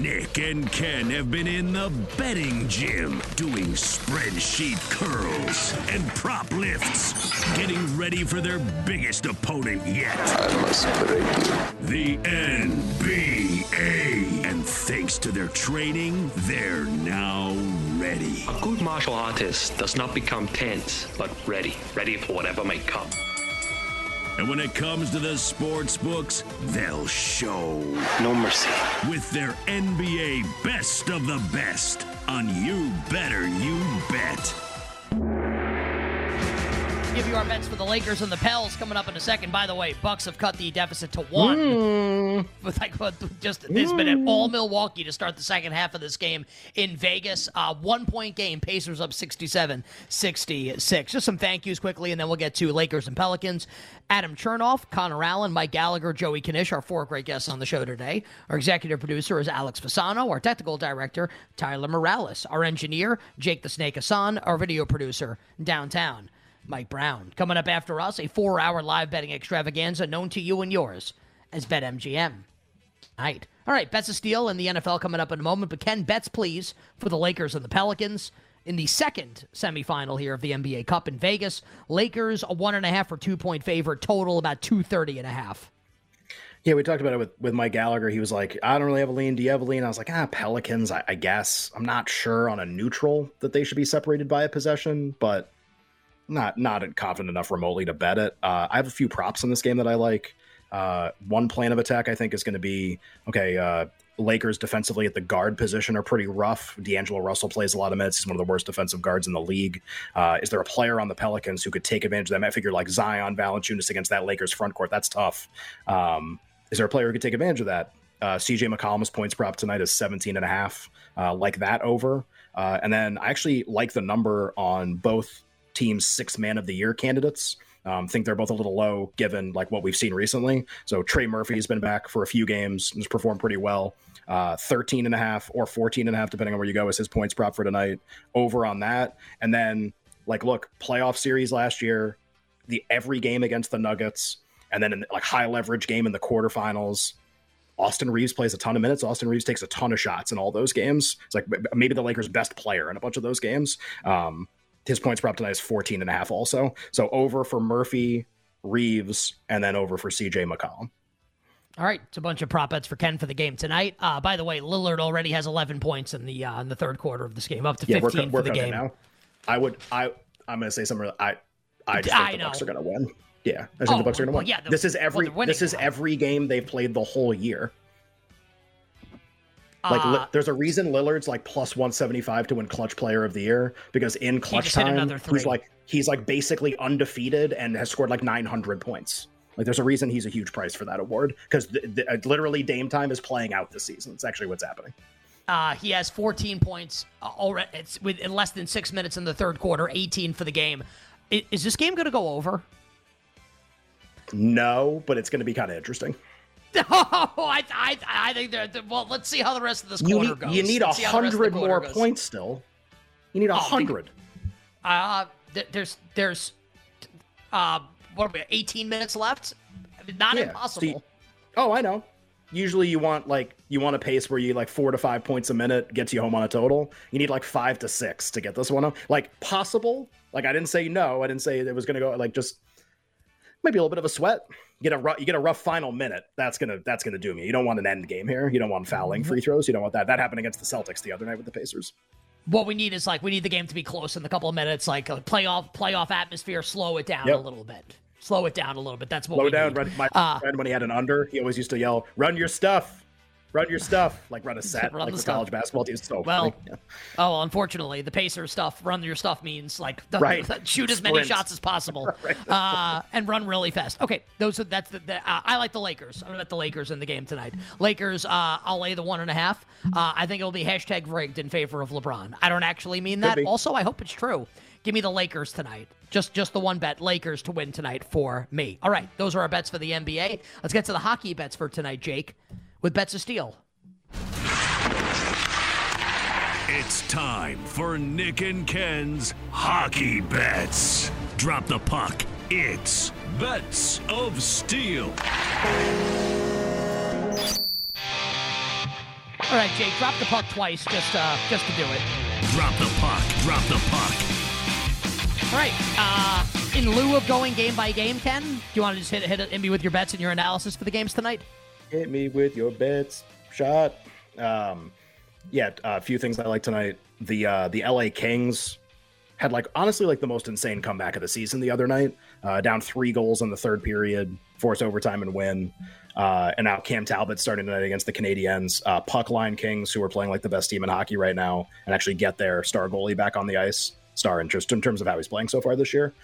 Nick and Ken have been in the betting gym doing spreadsheet curls and prop lifts, getting ready for their biggest opponent yet. I must break you. The NBA. And thanks to their training, they're now ready. A good martial artist does not become tense, but ready, ready for whatever may come. And when it comes to the sports books, they'll show. No mercy. With their NBA best of the best on You Better You Bet. Give you our bets for the Lakers and the Pels coming up in a second. By the way, Bucks have cut the deficit to one. Mm. With like just this minute, all Milwaukee to start the second half of this game in Vegas. Uh, one point game. Pacers up 67 66. Just some thank yous quickly, and then we'll get to Lakers and Pelicans. Adam Chernoff, Connor Allen, Mike Gallagher, Joey Kanish, our four great guests on the show today. Our executive producer is Alex Fasano. Our technical director, Tyler Morales. Our engineer, Jake the Snake Hassan. Our video producer, downtown. Mike Brown. Coming up after us, a four hour live betting extravaganza known to you and yours as BetMGM. Right. All right, bets of steel and the NFL coming up in a moment, but Ken, bets please for the Lakers and the Pelicans in the second semifinal here of the NBA Cup in Vegas. Lakers a one and a half or two point favorite, total about 230 and a half. Yeah, we talked about it with, with Mike Gallagher. He was like, I don't really have a lean. Do you have a lean? I was like, ah, Pelicans, I, I guess. I'm not sure on a neutral that they should be separated by a possession, but not not confident enough remotely to bet it. Uh, I have a few props in this game that I like. Uh, one plan of attack I think is going to be okay. Uh, Lakers defensively at the guard position are pretty rough. D'Angelo Russell plays a lot of minutes. He's one of the worst defensive guards in the league. Uh, is there a player on the Pelicans who could take advantage of them? I figure like Zion Valanciunas against that Lakers front court. That's tough. Um, is there a player who could take advantage of that? Uh, CJ McCollum's points prop tonight is 17 and a half. Uh, like that over. Uh, and then I actually like the number on both teams' six man of the year candidates. Um, think they're both a little low given like what we've seen recently. So Trey Murphy has been back for a few games, and has performed pretty well. Uh, 13 and a half or 14 and a half, depending on where you go, is his points prop for tonight. Over on that. And then, like, look, playoff series last year, the every game against the Nuggets, and then in like high leverage game in the quarterfinals. Austin Reaves plays a ton of minutes. Austin Reaves takes a ton of shots in all those games. It's like maybe the Lakers' best player in a bunch of those games. Um, his points prop tonight is 14 and a half also. So over for Murphy, Reaves, and then over for CJ McCollum. All right, it's a bunch of prop bets for Ken for the game tonight. Uh, by the way, Lillard already has 11 points in the uh, in the third quarter of this game, up to 15 yeah, we're, for we're the game. Now. I would, I, I'm going to say something. I, I just think I the know. Bucks are going to win. Yeah, I think Oh, the Bucks are going to well, win. yeah, the- this is every they're this is now. every game they've played the whole year. Like Uh, li- there's a reason Lillard's like plus 175 to win clutch player of the year because in clutch time he's like he's like basically undefeated and has scored like 900 points. Like there's a reason he's a huge price for that award because th- th- uh, literally Dame time is playing out this season. It's actually what's happening. Uh, he has 14 points uh, already. It's with in less than six minutes in the third quarter, 18 for the game. I- Is this game going to go over? No, but it's going to be kind of interesting. Oh, I, I, I think they're, they're- well. Let's see how the rest of this You quarter need goes. you need a Let's see how the rest of the hundred more goes. points still. You need a Oh, hundred. Uh, th- there's there's uh, what are we? 18 minutes left. Not Yeah, impossible. you- Oh, I know. Usually you want like you want a pace where you like four to five points a minute gets you home on a total. You need like five to six to get this one up. Like possible. Like I didn't say no. I didn't say it was gonna go like just maybe a little bit of a sweat. You get a rough, you get a rough final minute. That's gonna that's gonna do me. You don't want an end game here. You don't want fouling free throws. You don't want that. That happened against the Celtics the other night with the Pacers. what we need is like we need the game to be close in a couple of minutes, like a playoff playoff atmosphere. Slow it down Yep. a little bit. slow it down a little bit. That's what Slow we down. need. Run, my Uh, friend, when he had an under, he always used to yell, "Run your stuff, run your stuff," like run a set, Run like the the stuff. college basketball team. So Well, funny. oh, unfortunately, the Pacers stuff, run your stuff means like the, Right. shoot as many shots as possible, uh, and run really fast. Okay, those are that's the. the uh, I like the Lakers. I'm gonna bet the Lakers in the game tonight. Lakers, uh, I'll lay the one and a half. Uh, I think it'll be hashtag rigged in favor of LeBron. I don't actually mean that. Also, I hope it's true. Give me the Lakers tonight. Just just the one bet, Lakers to win tonight for me. All right, those are our bets for the NBA. Let's get to the hockey bets for tonight, Jake, with bets of steel. It's time for Nick and Ken's Hockey Bets. Drop the puck. It's Bets of Steel. All right, Jake, drop the puck twice just uh, just to do it. Drop the puck. Drop the puck. All right. Uh, in lieu of going game by game, Ken, do you want to just hit, hit, hit me with your bets and your analysis for the games tonight? Hit me with your bets, shot. Um, yeah, a few things I like tonight. The uh, the LA Kings had like honestly like the most insane comeback of the season the other night. Uh, down three goals in the third period, force overtime and win. Uh, and now Cam Talbot starting tonight against the Canadiens. Uh, Puck Line Kings, who are playing like the best team in hockey right now, and actually get their star goalie back on the ice. Star interest in terms of how he's playing so far this year.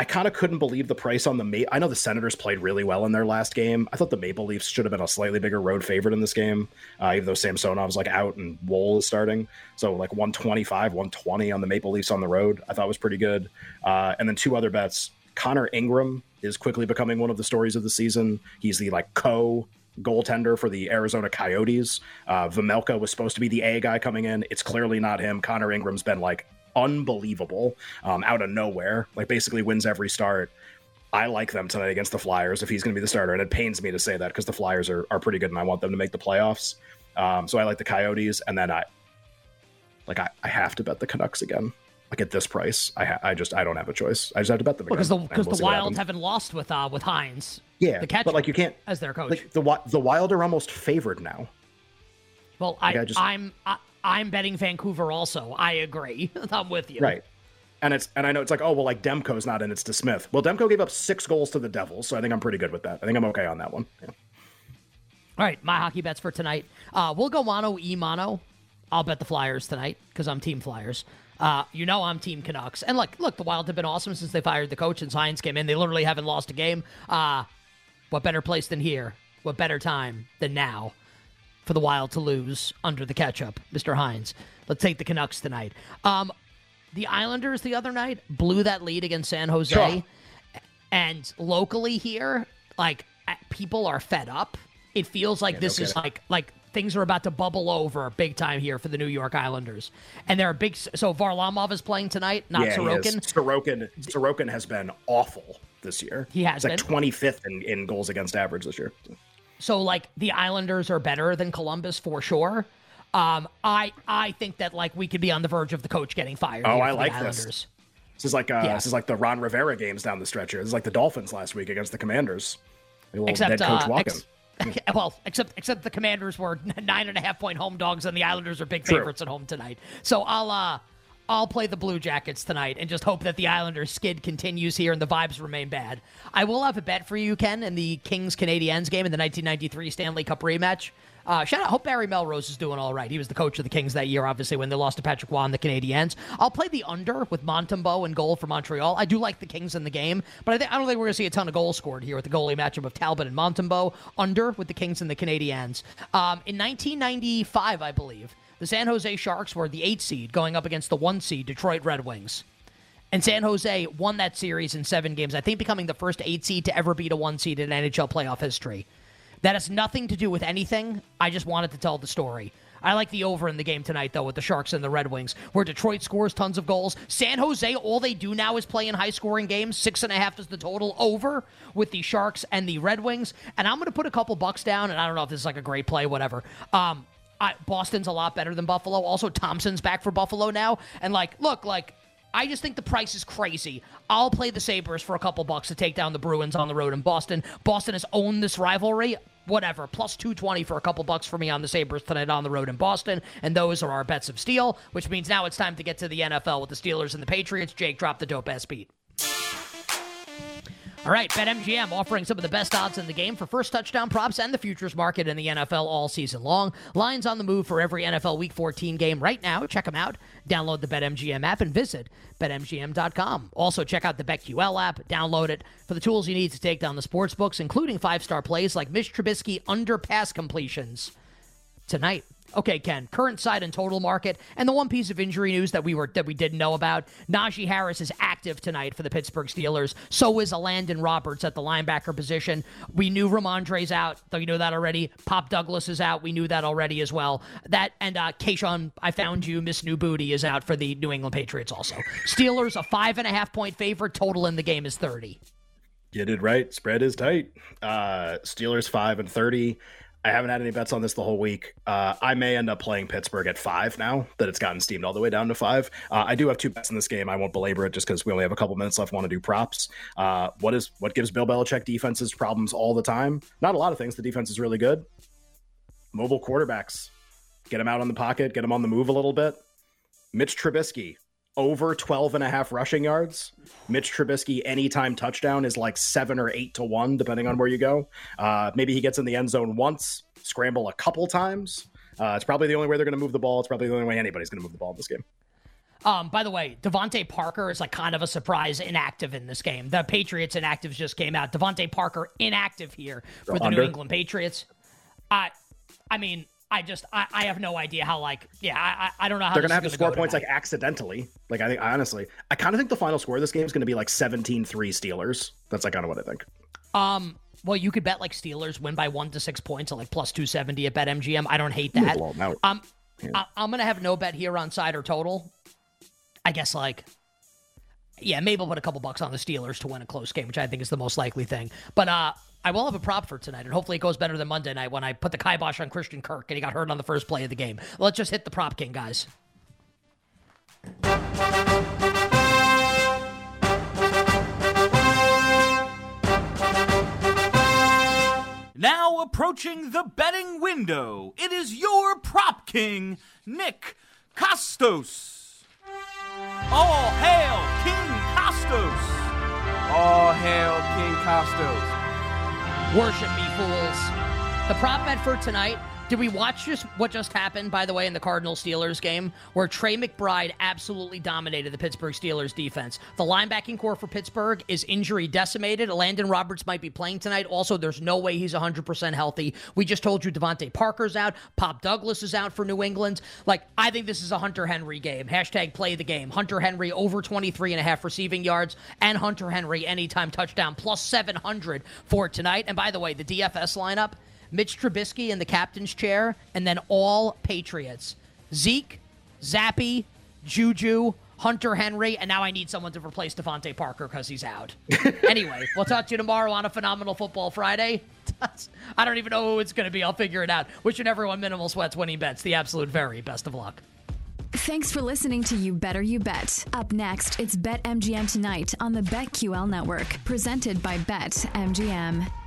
I, kind of couldn't believe the price on the Ma- I know the Senators played really well in their last game. I thought the Maple Leafs should have been a slightly bigger road favorite in this game, uh, even though Samsonov's like out and Woll is starting. So like 125, 120 on the Maple Leafs on the road, I thought was pretty good. Uh, and then two other bets. Connor Ingram is quickly becoming one of the stories of the season. He's the like co goaltender for the Arizona Coyotes. Uh, was supposed to be the A guy coming in. It's clearly not him. Connor Ingram's been like unbelievable um, out of nowhere. Like basically wins every start. I like them tonight against the Flyers if he's going to be the starter, and it pains me to say that because the Flyers are, are pretty good and I want them to make the playoffs. Um, so I like the Coyotes, and then I like I, I have to bet the Canucks again. Like at this price, I ha- I just I don't have a choice. I just have to bet them again. Because the and because we'll the Wild haven't lost with uh with Hynes. yeah, the catcher but like you can't as their coach. like the the Wild are almost favored now. well, I, I just- I'm I, I'm betting Vancouver also. I agree. I'm with you. Right. And it's and I know it's like, oh well, like Demko's not in, it's DeSmith. Well, Demko gave up six goals to the Devils, so I think I'm pretty good with that. I think I'm okay on that one. Yeah. All right, my hockey bets for tonight. Uh, we'll go mono e mono. I'll bet the Flyers tonight because I'm Team Flyers. Uh, you know I'm Team Canucks. And look, look, the Wild have been awesome since they fired the coach and Hynes came in. They literally haven't lost a game. Uh, what better place than here? What better time than now for the Wild to lose under the catch up, Mr. Hynes? Let's take the Canucks tonight. Um, the Islanders the other night blew that lead against San Jose. Sure. And locally here, like uh, people are fed up. It feels like this no is like like things are about to bubble over big time here for the New York Islanders. And they're a big so Varlamov is playing tonight, not yeah. Sorokin. Sorokin Sorokin has been awful this year. He has like been. 25th in, in goals against average this year. So like the Islanders are better than Columbus for sure. Um, I I think that like we could be on the verge of the coach getting fired. Oh, I like the this. Islanders. This is like uh, Yeah. this is like the Ron Rivera games down the stretch here. This is like the Dolphins last week against the Commanders. Except dead coach uh, walking. ex- well, except except the Commanders were nine and a half point home dogs, and the Islanders are big True. favorites at home tonight. So I'll uh, I'll play the Blue Jackets tonight, and just hope that the Islanders skid continues here and the vibes remain bad. I will have a bet for you, Ken, in the Kings Canadiens game in the 1993 Stanley Cup rematch. Uh, shout out, hope Barry Melrose is doing all right. He was the coach of the Kings that year, obviously, when they lost to Patrick Roy and the Canadiens. I'll play the under with Montembeault and goal for Montreal. I do like the Kings in the game, but I, think I don't think we're going to see a ton of goals scored here with the goalie matchup of Talbot and Montembeault. Under with the Kings and the Canadiens. Um, in 1995, I believe, the San Jose Sharks were the eight seed going up against the one seed Detroit Red Wings. And San Jose won that series in seven games, I think becoming the first eight seed to ever beat a one seed in NHL playoff history. That has nothing to do with anything. I just wanted to tell the story. I like the over in the game tonight, though, with the Sharks and the Red Wings, where Detroit scores tons of goals. San Jose, all they do now is play in high scoring games. Six and a half is the total over with the Sharks and the Red Wings. And I'm going to put a couple bucks down, and I don't know if this is like a great play, whatever. Um, I, Boston's a lot better than Buffalo. Also, Thompson's back for Buffalo now. And, like, look, like, I just think the price is crazy. I'll play the Sabres for a couple bucks to take down the Bruins on the road in Boston. Boston has owned this rivalry. Whatever. Plus 220 for a couple bucks for me on the Sabres tonight on the road in Boston. And those are our bets of steel, which means now it's time to get to the NFL with the Steelers and the Patriots. Jake, drop the dope ass beat. All right, BetMGM offering some of the best odds in the game for first touchdown props and the futures market in the NFL all season long. Lines on the move for every NFL Week 14 game right now. Check them out. Download the BetMGM app and visit BetMGM.com. Also, check out the BetQL app. Download it for the tools you need to take down the sports books, including five star plays like Mitch Trubisky underpass completions tonight. Okay, Ken, current side and total market, and the one piece of injury news that we were that we didn't know about. Najee Harris is active tonight for the Pittsburgh Steelers. So is Landon Roberts at the linebacker position. We knew Ramondre's out, though you know that already. Pop Douglas is out. We knew that already as well. That and uh Kayshon, I found you, Miss New Booty is out for the New England Patriots also. Steelers a five and a half point favorite. Total in the game is thirty. Get it right. Spread is tight. Uh Steelers five and thirty. I haven't had any bets on this the whole week. Uh, I may end up playing Pittsburgh at five now that it's gotten steamed all the way down to five. Uh, I do have two bets in this game. I won't belabor it just because we only have a couple minutes left. Want to do props? Uh, what is what gives Bill Belichick defenses problems all the time? Not a lot of things. The defense is really good. Mobile quarterbacks, get them out on the pocket, get them on the move a little bit. Mitch Trubisky, over 12 and a half rushing yards. Mitch Trubisky anytime touchdown is like seven or eight to one, depending on where you go. Uh, maybe he gets in the end zone once, scramble a couple times. Uh, it's probably the only way they're going to move the ball. It's probably the only way anybody's going to move the ball in this game. Um, by the way, DeVante Parker is like kind of a surprise inactive in this game. The Patriots inactives just came out. DeVante Parker inactive here for the Under. New England Patriots. I, I mean, I just I, I have no idea how like yeah I I don't know how They're to have to score go points tonight. like accidentally. Like I think honestly, I kind of think the final score of this game is going to be like 17-3 Steelers. That's like kind of what I think. Um, well, you could bet like Steelers win by one to six points at like plus two seventy at BetMGM. I don't hate that. blow 'em out. Um, I, I'm gonna have no bet here on side or total. I guess like. Yeah, maybe I'll put a couple bucks on the Steelers to win a close game, which I think is the most likely thing. But uh, I will have a prop for tonight, and hopefully it goes better than Monday night when I put the kibosh on Christian Kirk and he got hurt on the first play of the game. Let's just hit the prop king, guys. Now approaching the betting window, it is your prop king, Nick Kostos. All hail Kostos! All hail King Kostos. Worship me, fools. The prop bet for tonight. Did we watch just what just happened, by the way, in the Cardinal Steelers game, where Trey McBride absolutely dominated the Pittsburgh Steelers defense? The linebacking core for Pittsburgh is injury decimated. Landon Roberts might be playing tonight. Also, there's no way he's 100% healthy. We just told you DeVante Parker's out. Pop Douglas is out for New England. Like, I think this is a Hunter Henry game. Hashtag play the game. Hunter Henry over 23 and a half receiving yards, and Hunter Henry anytime touchdown plus 700 for tonight. And by the way, the DFS lineup. Mitch Trubisky in the captain's chair, and then all Patriots. Zeke, Zappe, Juju, Hunter Henry, and now I need someone to replace DeVante Parker because he's out. anyway, we'll talk to you tomorrow on a phenomenal football Friday. I don't even know who it's going to be. I'll figure it out. Wishing everyone minimal sweats winning bets. The absolute very best of luck. Thanks for listening to You Better You Bet. Up next, it's BetMGM Tonight on the BetQL Network, presented by BetMGM.